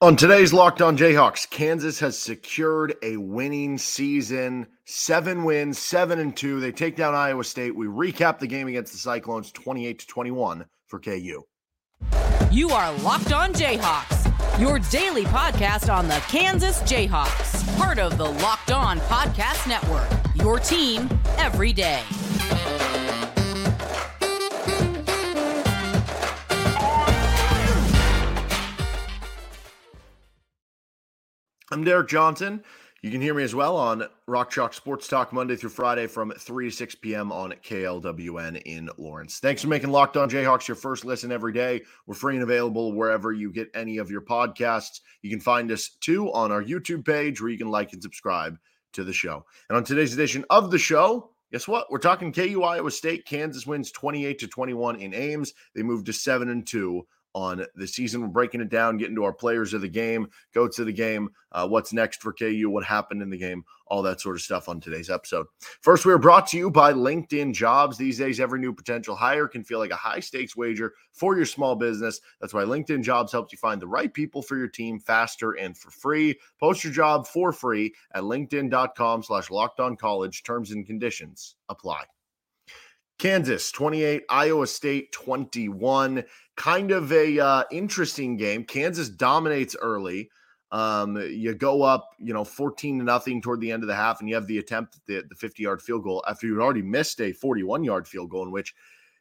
On today's Locked On Jayhawks, Kansas has secured a winning season. Seven wins, seven and two. They take down Iowa State. We recap the game against the Cyclones 28 to 21 for KU. You are Locked On Jayhawks, your daily podcast on the Kansas Jayhawks, part of the Locked On Podcast Network. Your team every day. I'm Derek Johnson. You can hear me as well on Rock Chalk Sports Talk Monday through Friday from 3 to 6 p.m. on KLWN in Lawrence. Thanks for making Locked On Jayhawks your first listen every day. We're free and available wherever you get any of your podcasts. You can find us too on our YouTube page where you can like and subscribe to the show. And on today's edition of the show, guess what? We're talking KU Iowa State. Kansas wins 28 to 21 in Ames. They moved to 7 and 2 on the season. We're breaking it down, getting to our players of the game, go to the game, uh, what's next for KU, what happened in the game, all that sort of stuff on today's episode. First, we are brought to you by LinkedIn Jobs. These days, every new potential hire can feel like a high stakes wager for your small business. That's why LinkedIn Jobs helps you find the right people for your team faster and for free. Post your job for free at linkedin.com slash locked on college. Terms and conditions apply. Kansas 28, Iowa State 21. Kind of a uh, interesting game. Kansas dominates early. Um, you go up, you know, 14 to nothing toward the end of the half, and you have the attempt at the, the 50 yard field goal after you had already missed a 41 yard field goal in which,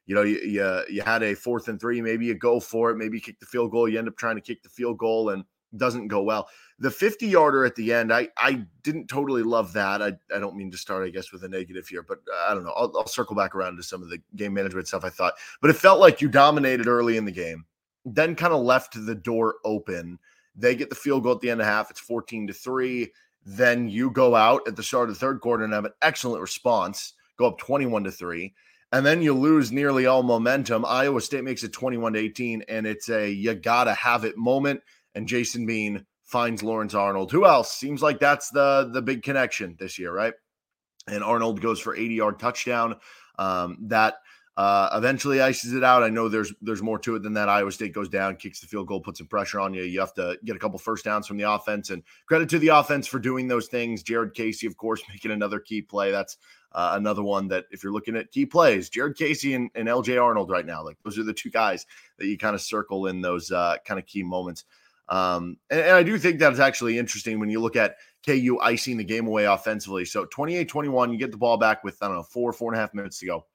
you know, you, you, you had a fourth and three. Maybe you go for it, maybe you kick the field goal. You end up trying to kick the field goal and doesn't go well. The 50 yarder at the end, I I didn't totally love that. I, I don't mean to start, I guess, with a negative here, but uh, I don't know. I'll, I'll circle back around to some of the game management stuff I thought, but it felt like you dominated early in the game, then kind of left the door open. They get the field goal at the end of half. It's 14 to three. Then you go out at the start of the third quarter and have an excellent response, go up 21 to three and then you lose nearly all momentum. Iowa State makes it 21 to 18, and it's a you gotta have it moment and Jason Bean finds Lawrence Arnold. Who else? Seems like that's the the big connection this year, right? And Arnold goes for 80 yard touchdown. Um, that uh, eventually ices it out. I know there's there's more to it than that. Iowa State goes down, kicks the field goal, puts some pressure on you. You have to get a couple first downs from the offense, and credit to the offense for doing those things. Jared Casey, of course, making another key play. That's uh, another one that if you're looking at key plays, Jared Casey and, and LJ Arnold right now, like those are the two guys that you kind of circle in those uh, kind of key moments. Um, and, and, I do think that's actually interesting when you look at KU icing the game away offensively. So 28 21, you get the ball back with, I don't know, four, four and a half minutes to go.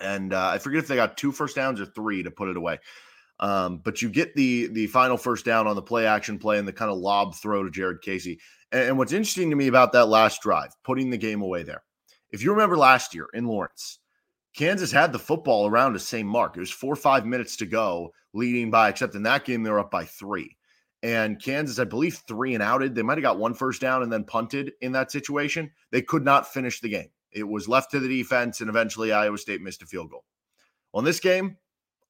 And uh, I forget if they got two first downs or three to put it away. Um, but you get the the final first down on the play action play and the kind of lob throw to Jared Casey. And, and what's interesting to me about that last drive, putting the game away there, if you remember last year in Lawrence, Kansas had the football around the same mark. It was four or five minutes to go, leading by, except in that game, they were up by three and Kansas, I believe, three and outed. They might have got one first down and then punted in that situation. They could not finish the game. It was left to the defense, and eventually Iowa State missed a field goal. Well, in this game,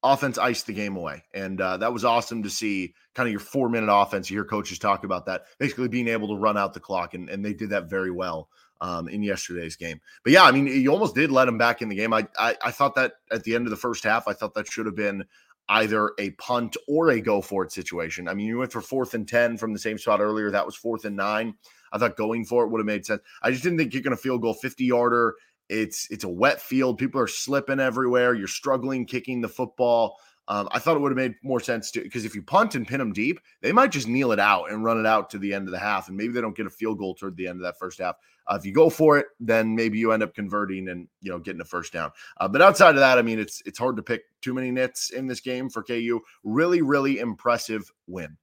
offense iced the game away. And uh, that was awesome to see kind of your four minute offense. You hear coaches talk about that, basically being able to run out the clock. And, and they did that very well um, in yesterday's game. But yeah, I mean, you almost did let them back in the game. I, I, I thought that at the end of the first half, I thought that should have been either a punt or a go for it situation. I mean, you went for fourth and 10 from the same spot earlier. That was fourth and nine. I thought going for it would have made sense. I just didn't think you're going to field goal 50 yarder. It's it's a wet field. People are slipping everywhere. You're struggling kicking the football. Um, I thought it would have made more sense to because if you punt and pin them deep, they might just kneel it out and run it out to the end of the half, and maybe they don't get a field goal toward the end of that first half. Uh, if you go for it, then maybe you end up converting and you know getting a first down. Uh, but outside of that, I mean, it's it's hard to pick too many nits in this game for KU. Really, really impressive win.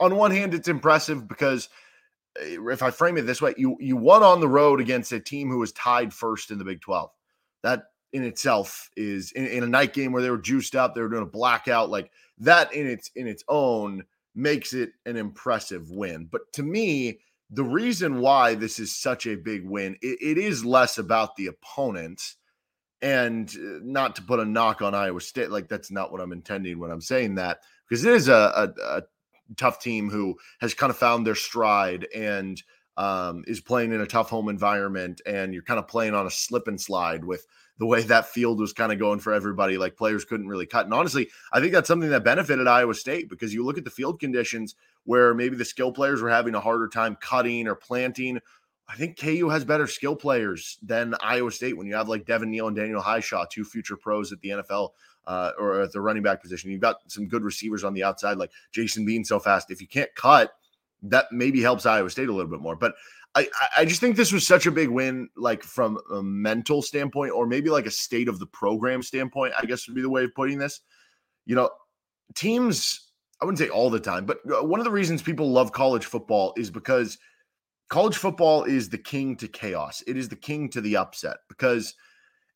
On one hand, it's impressive because eh, if I frame it this way, you you won on the road against a team who was tied first in the Big Twelve. That in itself is in, in, a night game where they were juiced up, they were doing a blackout, like that in its in its own makes it an impressive win. But to me, the reason why this is such a big win, it, it is less about the opponent and uh, not to put a knock on Iowa State. Like that's not what I'm intending when I'm saying that, because it is a, a, a tough team who has kind of found their stride and um, is playing in a tough home environment, and you're kind of playing on a slip and slide with the way that field was kind of going for everybody. Like players couldn't really cut. And honestly, I think that's something that benefited Iowa State because you look at the field conditions where maybe the skill players were having a harder time cutting or planting. I think KU has better skill players than Iowa State when you have like Devin Neal and Daniel Hishaw, two future pros at the NFL uh, or at the running back position. You've got some good receivers on the outside, like Jason Bean so fast. If you can't cut, that maybe helps Iowa State a little bit more. But I, I just think this was such a big win, like from a mental standpoint, or maybe like a state of the program standpoint, I guess would be the way of putting this. You know, teams, I wouldn't say all the time, but uh, one of the reasons people love college football is because college football is the king to chaos. It is the king to the upset because –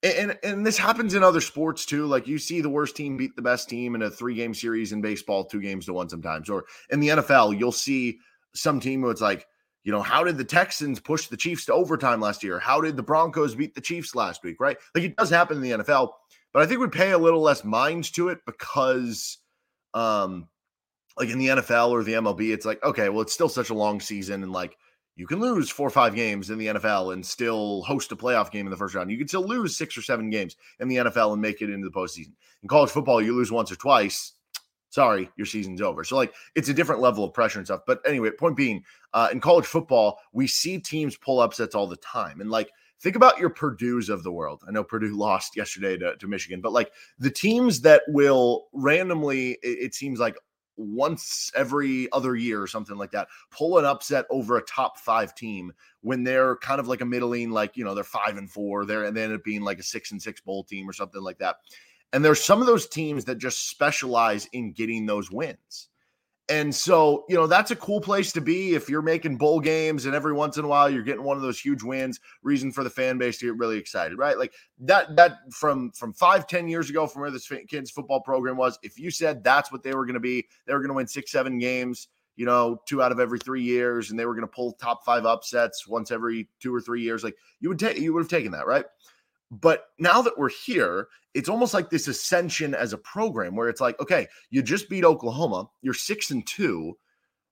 and and this happens in other sports too. Like you see the worst team beat the best team in a three game series in baseball, two games to one sometimes. Or in the NFL, you'll see some team who it's like, you know, how did the Texans push the Chiefs to overtime last year? How did the Broncos beat the Chiefs last week? Right? Like it does happen in the NFL, but I think we pay a little less mind to it because, um, like in the NFL or the MLB, it's like okay, well, it's still such a long season, and like you can lose four or five games in the NFL and still host a playoff game in the first round. You can still lose six or seven games in the NFL and make it into the postseason. In college football, you lose once or twice. Sorry, your season's over. So, like, it's a different level of pressure and stuff. But anyway, point being, uh, in college football, we see teams pull upsets all the time. And like, think about your Purdue's of the world. I know Purdue lost yesterday to, to Michigan, but like the teams that will randomly, it, it seems like once every other year or something like that, pull an upset over a top five team when they're kind of like a middling, like, you know, they're five and four, they're and they end up being like a six and six bowl team or something like that. And there's some of those teams that just specialize in getting those wins. And so, you know, that's a cool place to be if you're making bowl games and every once in a while you're getting one of those huge wins, reason for the fan base to get really excited, right? Like that, that from from five, ten years ago, from where this kids football program was, if you said that's what they were going to be, they were going to win six, seven games, you know, two out of every three years, and they were going to pull top five upsets once every two or three years, like you would take, you would have taken that, right? But now that we're here, it's almost like this ascension as a program where it's like, okay, you just beat Oklahoma, you're six and two.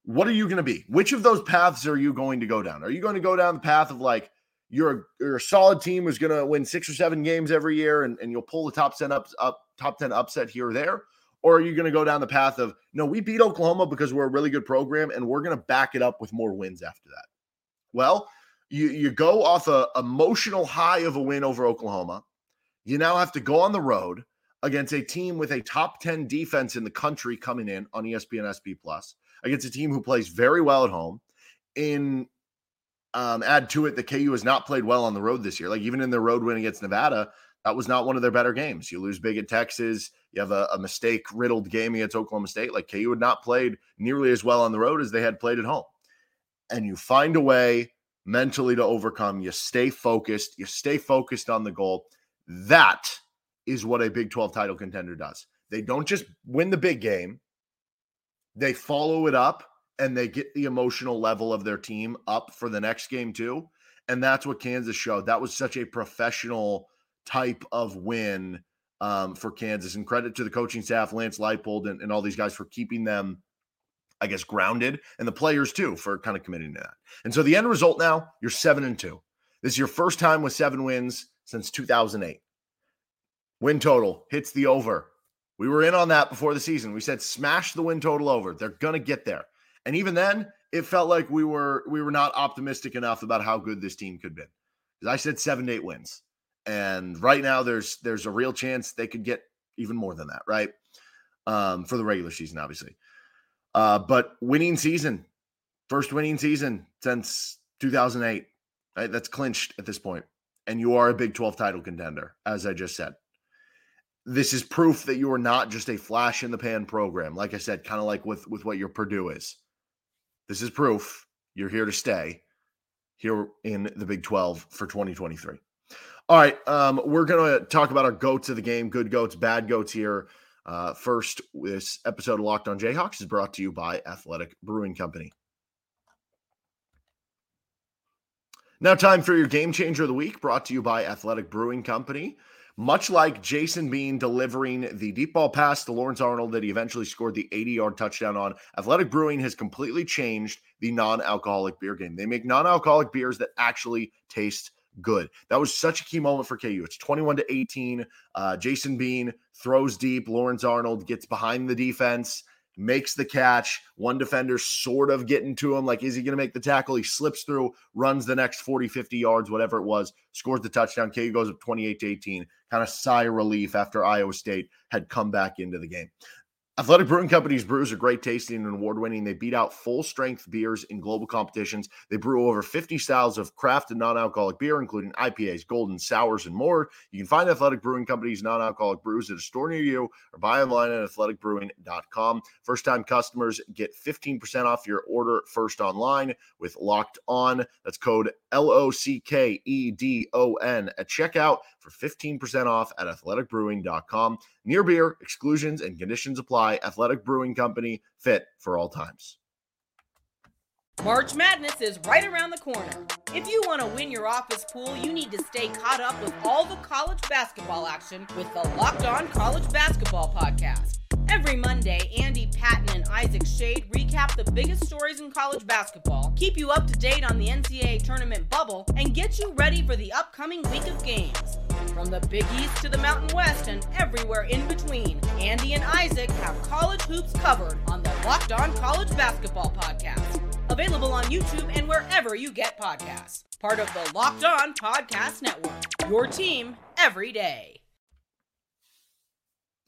What are you going to be? Which of those paths are you going to go down? Are you going to go down the path of like you're a, you're a solid team who's going to win six or seven games every year and, and you'll pull the top 10 up, up top 10 upset here or there? Or are you going to go down the path of no, we beat Oklahoma because we're a really good program and we're going to back it up with more wins after that? Well, you you go off a emotional high of a win over Oklahoma. You now have to go on the road against a team with a top 10 defense in the country coming in on ESPN SP Plus, against a team who plays very well at home. In um, add to it, the KU has not played well on the road this year. Like even in their road win against Nevada, that was not one of their better games. You lose big at Texas. You have a, a mistake riddled game against Oklahoma State. Like KU had not played nearly as well on the road as they had played at home. And you find a way mentally to overcome. You stay focused. You stay focused on the goal. That is what a Big 12 title contender does. They don't just win the big game, they follow it up and they get the emotional level of their team up for the next game, too. And that's what Kansas showed. That was such a professional type of win um, for Kansas. And credit to the coaching staff, Lance Leipold, and, and all these guys for keeping them I guess, grounded, and the players too for kind of committing to that. And so the end result now, you're seven and two. This is your first time with seven wins since 2008. Win total hits the over. We were in on that before the season. We said smash the win total over. They're gonna get there. And even then, it felt like we were we were not optimistic enough about how good this team could be. Because I said seven to eight wins. And right now there's there's a real chance they could get even more than that, right? Um, for the regular season, obviously. Uh, but winning season, first winning season since 2008. Right? That's clinched at this point. And you are a Big 12 title contender, as I just said. This is proof that you are not just a flash in the pan program. Like I said, kind of like with, with what your Purdue is. This is proof you're here to stay here in the Big 12 for 2023. All right. Um, we're going to talk about our goats of the game, good goats, bad goats here. Uh, first, this episode of Locked on Jayhawks is brought to you by Athletic Brewing Company. Now, time for your game changer of the week, brought to you by Athletic Brewing Company. Much like Jason Bean delivering the deep ball pass to Lawrence Arnold that he eventually scored the 80 yard touchdown on, Athletic Brewing has completely changed the non alcoholic beer game. They make non alcoholic beers that actually taste good. That was such a key moment for KU. It's 21 to 18. Uh, Jason Bean throws deep. Lawrence Arnold gets behind the defense, makes the catch. One defender sort of getting to him. Like, is he going to make the tackle? He slips through, runs the next 40, 50 yards, whatever it was, scores the touchdown. KU goes up 28 to 18. Kind of sigh of relief after Iowa State had come back into the game. Athletic Brewing Company's brews are great tasting and award winning. They beat out full strength beers in global competitions. They brew over 50 styles of craft and non alcoholic beer, including IPAs, golden, sours, and more. You can find Athletic Brewing Company's non alcoholic brews at a store near you or buy online at athleticbrewing.com. First time customers get 15% off your order first online with Locked On. That's code L O C K E D O N at checkout for 15% off at athleticbrewing.com. Near beer, exclusions and conditions apply. Athletic Brewing Company, fit for all times. March Madness is right around the corner. If you want to win your office pool, you need to stay caught up with all the college basketball action with the Locked On College Basketball Podcast. Every Monday, Andy Patton and Isaac Shade recap the biggest stories in college basketball, keep you up to date on the NCAA tournament bubble, and get you ready for the upcoming week of games. From the Big East to the Mountain West and everywhere in between, Andy and Isaac have college hoops covered on the Locked On College Basketball Podcast. Available on YouTube and wherever you get podcasts. Part of the Locked On Podcast Network. Your team every day.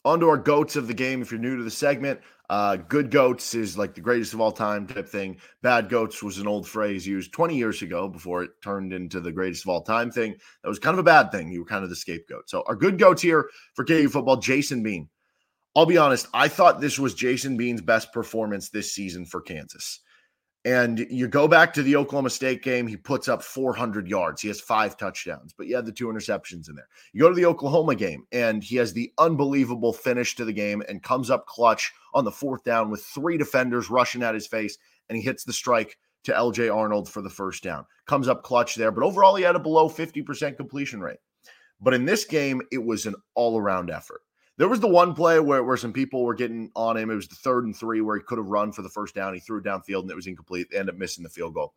On to our goats of the game. If you're new to the segment, uh, good goats is like the greatest of all time type thing. Bad goats was an old phrase used 20 years ago before it turned into the greatest of all time thing. That was kind of a bad thing. You were kind of the scapegoat. So our good goats here for KU football, Jason Bean. I'll be honest, I thought this was Jason Bean's best performance this season for Kansas. And you go back to the Oklahoma State game, he puts up 400 yards. He has five touchdowns, but you had the two interceptions in there. You go to the Oklahoma game, and he has the unbelievable finish to the game and comes up clutch on the fourth down with three defenders rushing at his face, and he hits the strike to LJ Arnold for the first down. Comes up clutch there, but overall, he had a below 50% completion rate. But in this game, it was an all around effort. There was the one play where, where some people were getting on him. It was the third and three where he could have run for the first down. He threw it downfield and it was incomplete. They ended up missing the field goal.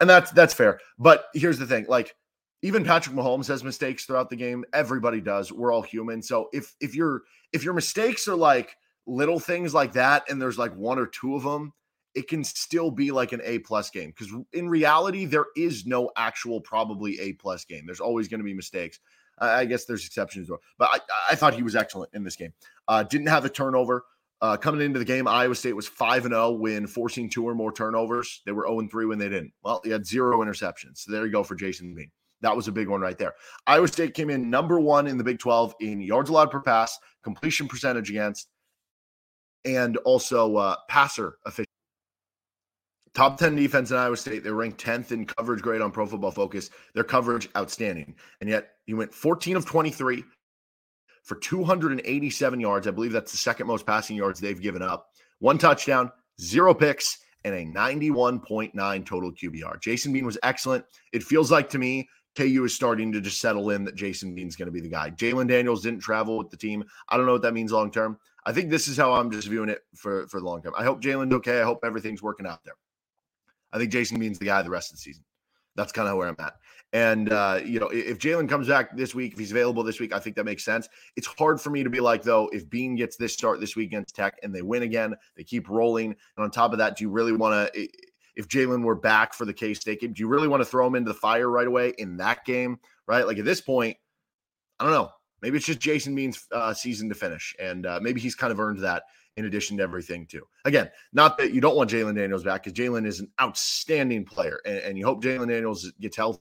And that's that's fair. But here's the thing: like even Patrick Mahomes has mistakes throughout the game. Everybody does. We're all human. So if if your if your mistakes are like little things like that, and there's like one or two of them, it can still be like an A plus game. Because in reality, there is no actual probably A plus game. There's always going to be mistakes. I guess there's exceptions, but I, I thought he was excellent in this game. Uh, didn't have a turnover. Uh, coming into the game, Iowa State was 5 and 0 when forcing two or more turnovers. They were 0 and 3 when they didn't. Well, he had zero interceptions. So there you go for Jason Bean. That was a big one right there. Iowa State came in number one in the Big 12 in yards allowed per pass, completion percentage against, and also uh, passer efficiency. Top 10 defense in Iowa State. They're ranked 10th in coverage grade on Pro Football Focus. Their coverage outstanding. And yet he went 14 of 23 for 287 yards. I believe that's the second most passing yards they've given up. One touchdown, zero picks, and a 91.9 total QBR. Jason Bean was excellent. It feels like to me, KU is starting to just settle in that Jason Bean's going to be the guy. Jalon Daniels didn't travel with the team. I don't know what that means long term. I think this is how I'm just viewing it for, for the long term. I hope Jalon's okay. I hope everything's working out there. I think Jason Bean's the guy the rest of the season. That's kind of where I'm at. And uh, you know, if Jalon comes back this week, if he's available this week, I think that makes sense. It's hard for me to be like, though, if Bean gets this start this week against Tech and they win again, they keep rolling. And on top of that, do you really want to? If Jalon were back for the K State game, do you really want to throw him into the fire right away in that game? Right? Like at this point, I don't know. Maybe it's just Jason Bean's uh, season to finish, and uh, maybe he's kind of earned that in addition to everything too. Again, not that you don't want Jalon Daniels back because Jalon is an outstanding player, and, and you hope Jalon Daniels gets healthy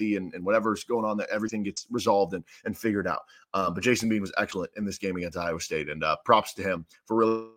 and, and whatever's going on, that everything gets resolved and, and figured out. Um, but Jason Bean was excellent in this game against Iowa State, and uh, props to him for really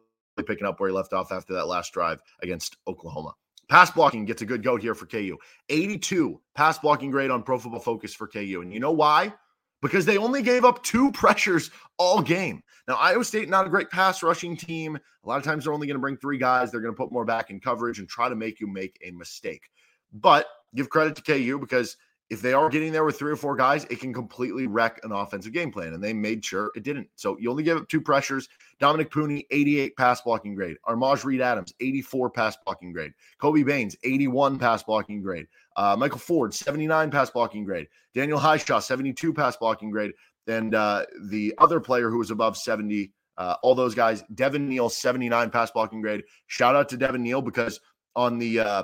picking up where he left off after that last drive against Oklahoma. Pass blocking gets a good go here for KU. 82 pass blocking grade on Pro Football Focus for KU. And you know why? Because they only gave up two pressures all game. Now, Iowa State, not a great pass rushing team. A lot of times they're only going to bring three guys. They're going to put more back in coverage and try to make you make a mistake. But give credit to KU because if they are getting there with three or four guys, it can completely wreck an offensive game plan. And they made sure it didn't. So you only give up two pressures. Dominick Puni, 88 pass blocking grade. Armaj Reed Adams, 84 pass blocking grade. Kobe Baines, 81 pass blocking grade. Uh, Michael Ford, 79 pass blocking grade. Daniel Hishaw, 72 pass blocking grade. And uh, the other player who was above 70, uh, all those guys, Devin Neal, 79 pass blocking grade. Shout out to Devin Neal because on the uh,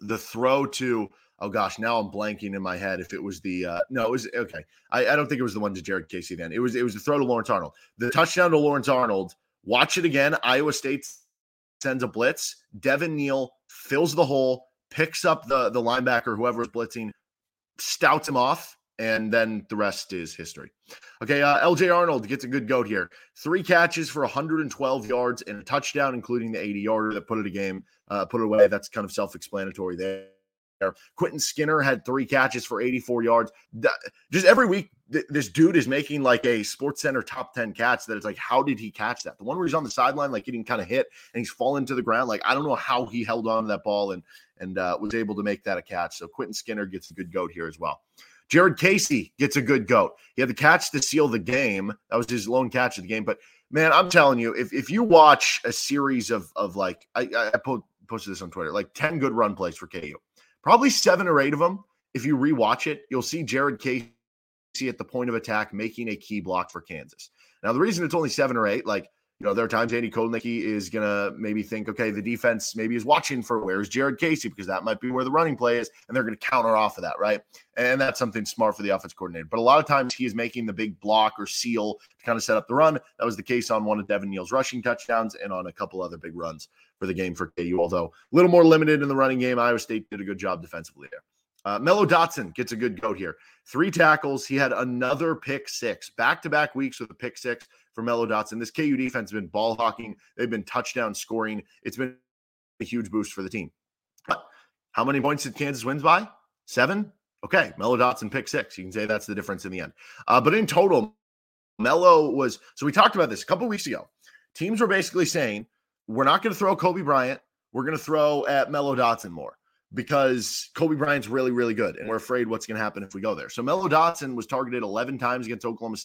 the throw to oh gosh, now I'm blanking in my head if it was the uh no, it was okay. I, I don't think it was the one to Jared Casey then. It was it was the throw to Lawrence Arnold. The touchdown to Lawrence Arnold. Watch it again. Iowa State sends a blitz. Devin Neal fills the hole, picks up the the linebacker, whoever whoever's blitzing, stouts him off, and then the rest is history. Okay, uh, LJ Arnold gets a good goat here. Three catches for 112 yards and a touchdown, including the 80 yarder that put it a game, uh, put it away. That's kind of self explanatory there. Quentin Skinner had three catches for 84 yards. Just every week, this dude is making like a Sports Center top 10 catch that it's like, how did he catch that? The one where he's on the sideline, like getting kind of hit and he's falling to the ground. Like, I don't know how he held on to that ball and and uh, was able to make that a catch. So Quentin Skinner gets a good goat here as well. Jared Casey gets a good goat. He had the catch to seal the game. That was his lone catch of the game. But man, I'm telling you, if, if you watch a series of of like I, I posted this on Twitter, like 10 good run plays for KU probably seven or eight of them. If you rewatch it, you'll see Jared Casey at the point of attack making a key block for Kansas. Now, the reason it's only seven or eight, like, you know, there are times Andy Kotelnicki is going to maybe think, okay, the defense maybe is watching for where's Jared Casey because that might be where the running play is, and they're going to counter off of that, right? And that's something smart for the offense coordinator. But a lot of times he is making the big block or seal to kind of set up the run. That was the case on one of Devin Neal's rushing touchdowns and on a couple other big runs for the game for KU, although a little more limited in the running game. Iowa State did a good job defensively there. Uh, Mello Dotson gets a good goat here. Three tackles. He had another pick six, back to back weeks with a pick six for Mello Dotson. This KU defense has been ball hawking, they've been touchdown scoring. It's been a huge boost for the team. But how many points did Kansas wins by? Seven? Okay. Mello Dotson pick six. You can say that's the difference in the end. Uh, but in total, Mello was so we talked about this a couple weeks ago. Teams were basically saying we're not going to throw Cobee Bryant. We're going to throw at Mello Dotson more because Cobee Bryant's really, really good. And we're afraid what's going to happen if we go there. So Mello Dotson was targeted 11 times against Oklahoma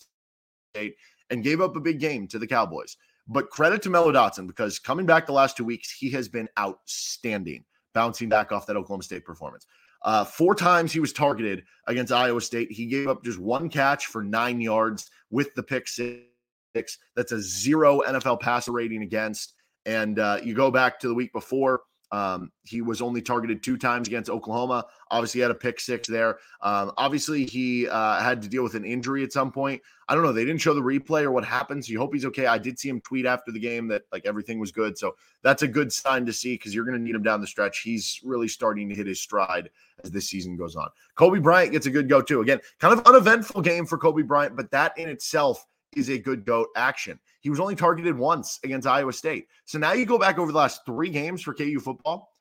State and gave up a big game to the Cowboys. But credit to Mello Dotson because coming back the last two weeks, he has been outstanding, bouncing back off that Oklahoma State performance. Uh, four times he was targeted against Iowa State. He gave up just one catch for nine yards with the pick six. That's a zero NFL passer rating against. And uh, you go back to the week before, um, he was only targeted two times against Oklahoma. Obviously, had a pick six there. Um, obviously, he uh, had to deal with an injury at some point. I don't know. They didn't show the replay or what happened. So you hope he's okay. I did see him tweet after the game that like everything was good. So that's a good sign to see because you're going to need him down the stretch. He's really starting to hit his stride as this season goes on. Cobee Bryant gets a good go too. Again, kind of uneventful game for Cobee Bryant, but that in itself is a good goat action. He was only targeted once against Iowa State. So now you go back over the last three games for KU football.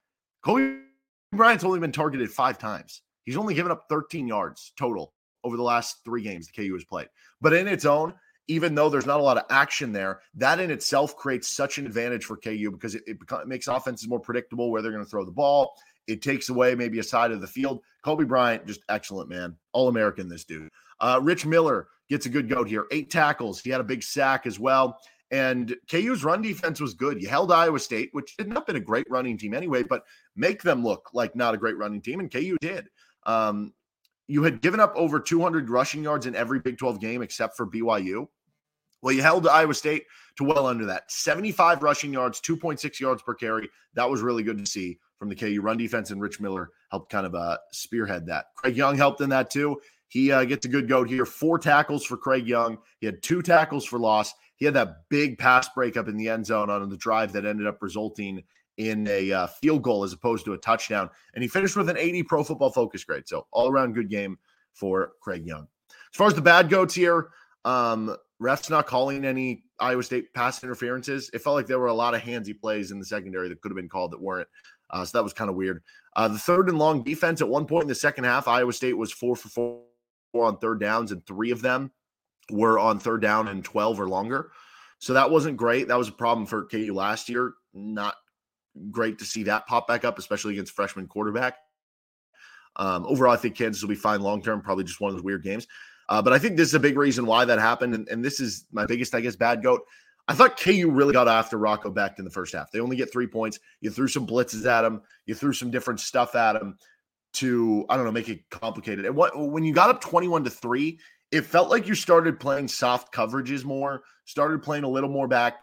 Cobee Bryant's only been targeted five times. He's only given up 13 yards total over the last three games the KU has played. But in its own, even though there's not a lot of action there, that in itself creates such an advantage for KU because it, it, makes offenses more predictable where they're going to throw the ball. It takes away maybe a side of the field. Cobee Bryant, just excellent, man. All American, this dude. Uh, Rich Miller gets a good goat here. Eight tackles. He had a big sack as well. And KU's run defense was good. You held Iowa State, which had not been a great running team anyway, but make them look like not a great running team. And KU did. Um, you had given up over 200 rushing yards in every Big 12 game except for BYU. Well, you held Iowa State to well under that 75 rushing yards, 2.6 yards per carry. That was really good to see from the KU run defense, and Rich Miller helped kind of uh, spearhead that. Craig Young helped in that too. He uh, gets a good goat here. Four tackles for Craig Young. He had two tackles for loss. He had that big pass breakup in the end zone on the drive that ended up resulting in a uh, field goal as opposed to a touchdown. And he finished with an 80 pro football focus grade. So all around good game for Craig Young. As far as the bad goats here, um, refs not calling any Iowa State pass interferences. It felt like there were a lot of handsy plays in the secondary that could have been called that weren't. Uh, so that was kind of weird. Uh, the third and long defense at one point in the second half, Iowa State was four for four on third downs, and three of them were on third down and 12 or longer. So that wasn't great. That was a problem for KU last year. Not great to see that pop back up, especially against freshman quarterback. Um, overall, I think Kansas will be fine long term. Probably just one of those weird games. Uh, but I think this is a big reason why that happened. And, and, this is my biggest, I guess, bad goat. I thought KU really got after Rocco Becht in the first half. They only get three points. You threw some blitzes at him. You threw some different stuff at him to, I don't know, make it complicated. And what when you got up 21 to 3, it felt like you started playing soft coverages more, started playing a little more back,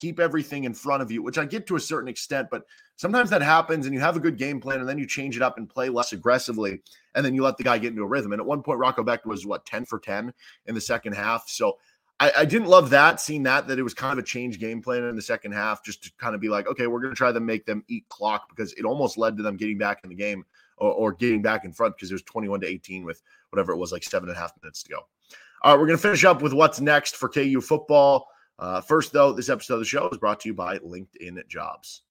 keep everything in front of you, which I get to a certain extent, but sometimes that happens and you have a good game plan and then you change it up and play less aggressively and then you let the guy get into a rhythm. And at one point, Rocco Becht was what 10 for 10 in the second half. So I, I, didn't love that, seeing that, that it was kind of a change game plan in the second half, just to kind of be like, okay, we're going to try to make them eat clock because it almost led to them getting back in the game or, or getting back in front because it was 21 to 18 with whatever it was, like seven and a half minutes to go. All right, we're going to finish up with what's next for KU football. Uh, first, though, this episode of the show is brought to you by LinkedIn Jobs.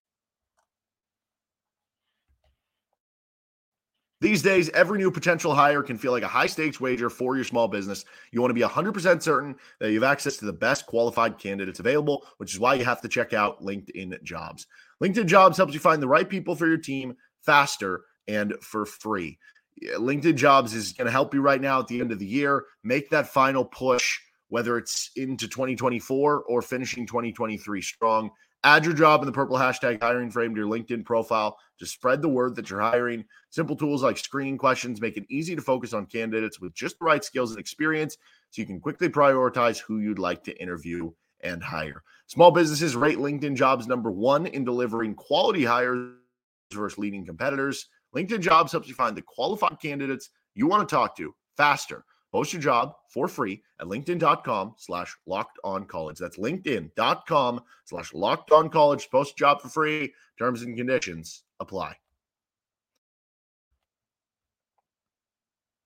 These days, every new potential hire can feel like a high stakes wager for your small business. You want to be 100% certain that you have access to the best qualified candidates available, which is why you have to check out LinkedIn Jobs. LinkedIn Jobs helps you find the right people for your team faster and for free. LinkedIn Jobs is going to help you right now at the end of the year make that final push, whether it's into 2024 or finishing 2023 strong. Add your job in the purple hashtag hiring frame to your LinkedIn profile to spread the word that you're hiring. Simple tools like screening questions make it easy to focus on candidates with just the right skills and experience so you can quickly prioritize who you'd like to interview and hire. Small businesses rate LinkedIn jobs number one in delivering quality hires versus leading competitors. LinkedIn jobs helps you find the qualified candidates you want to talk to faster Post your job for free at linkedin.com slash locked on college. That's linkedin.com slash locked on college. Post job for free. Terms and conditions apply.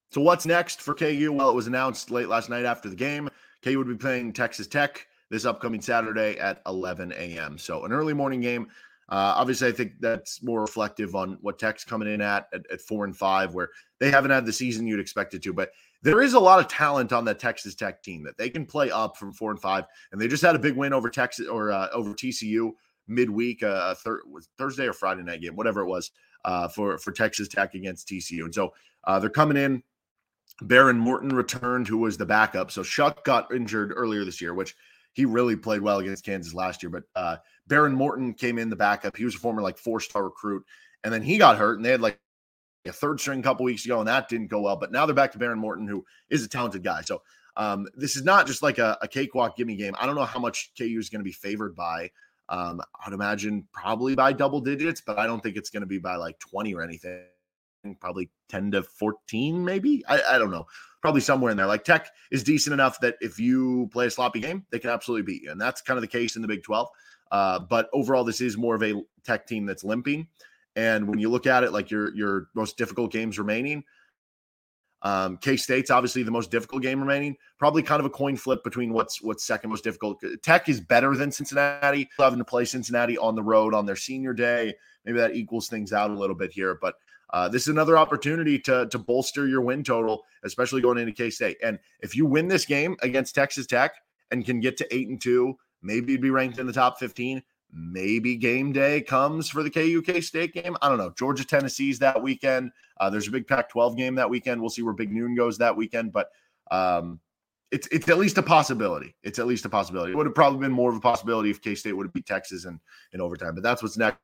So what's next for KU? Well, it was announced late last night after the game. KU would be playing Texas Tech this upcoming Saturday at 11 a.m. So an early morning game. Uh, obviously, I think that's more reflective on what Tech's coming in at, at, at four and five, where they haven't had the season you'd expect it to. But there is a lot of talent on that Texas Tech team that they can play up from four and five, and they just had a big win over Texas or uh, over TCU midweek, uh, thir- Thursday or Friday night game, whatever it was, uh, for for Texas Tech against TCU. And so uh, they're coming in. Behren Morton returned, who was the backup. So Shough got injured earlier this year, which he really played well against Kansas last year. But uh, Behren Morton came in the backup. He was a former like four star recruit, and then he got hurt, and they had like a third string a couple weeks ago, and that didn't go well. But now they're back to Behren Morton, who is a talented guy. So um, this is not just like a, a cakewalk gimme game. I don't know how much KU is going to be favored by. Um, I'd imagine probably by double digits, but I don't think it's going to be by like 20 or anything. Probably 10 to 14, maybe. I, I don't know. Probably somewhere in there. Like Tech is decent enough that if you play a sloppy game, they can absolutely beat you. And that's kind of the case in the Big 12. Uh, but overall, this is more of a Tech team that's limping. And when you look at it, like your your most difficult games remaining, um, K State's obviously the most difficult game remaining. Probably kind of a coin flip between what's what's second most difficult. Tech is better than Cincinnati. Having to play Cincinnati on the road on their senior day, maybe that equals things out a little bit here. But uh, this is another opportunity to to bolster your win total, especially going into K State. And if you win this game against Texas Tech and can get to eight and two, maybe you'd be ranked in the top fifteen. Maybe game day comes for the KUK State game. I don't know. Georgia Tennessee's that weekend. Uh, there's a big Pac 12 game that weekend. We'll see where Big Noon goes that weekend, but um, it's it's at least a possibility. It's at least a possibility. It would have probably been more of a possibility if K State would have beat Texas in, in overtime, but that's what's next.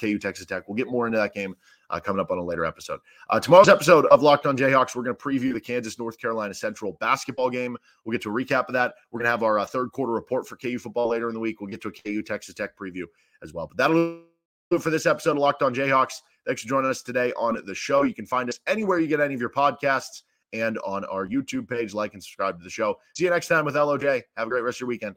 KU Texas Tech. We'll get more into that game uh, coming up on a later episode. Uh, tomorrow's episode of Locked On Jayhawks, we're going to preview the Kansas North Carolina Central basketball game. We'll get to a recap of that. We're going to have our uh, third quarter report for KU football later in the week. We'll get to a KU Texas Tech preview as well. But that'll do it for this episode of Locked On Jayhawks. Thanks for joining us today on the show. You can find us anywhere you get any of your podcasts and on our YouTube page. Like and subscribe to the show. See you next time with LOJ. Have a great rest of your weekend.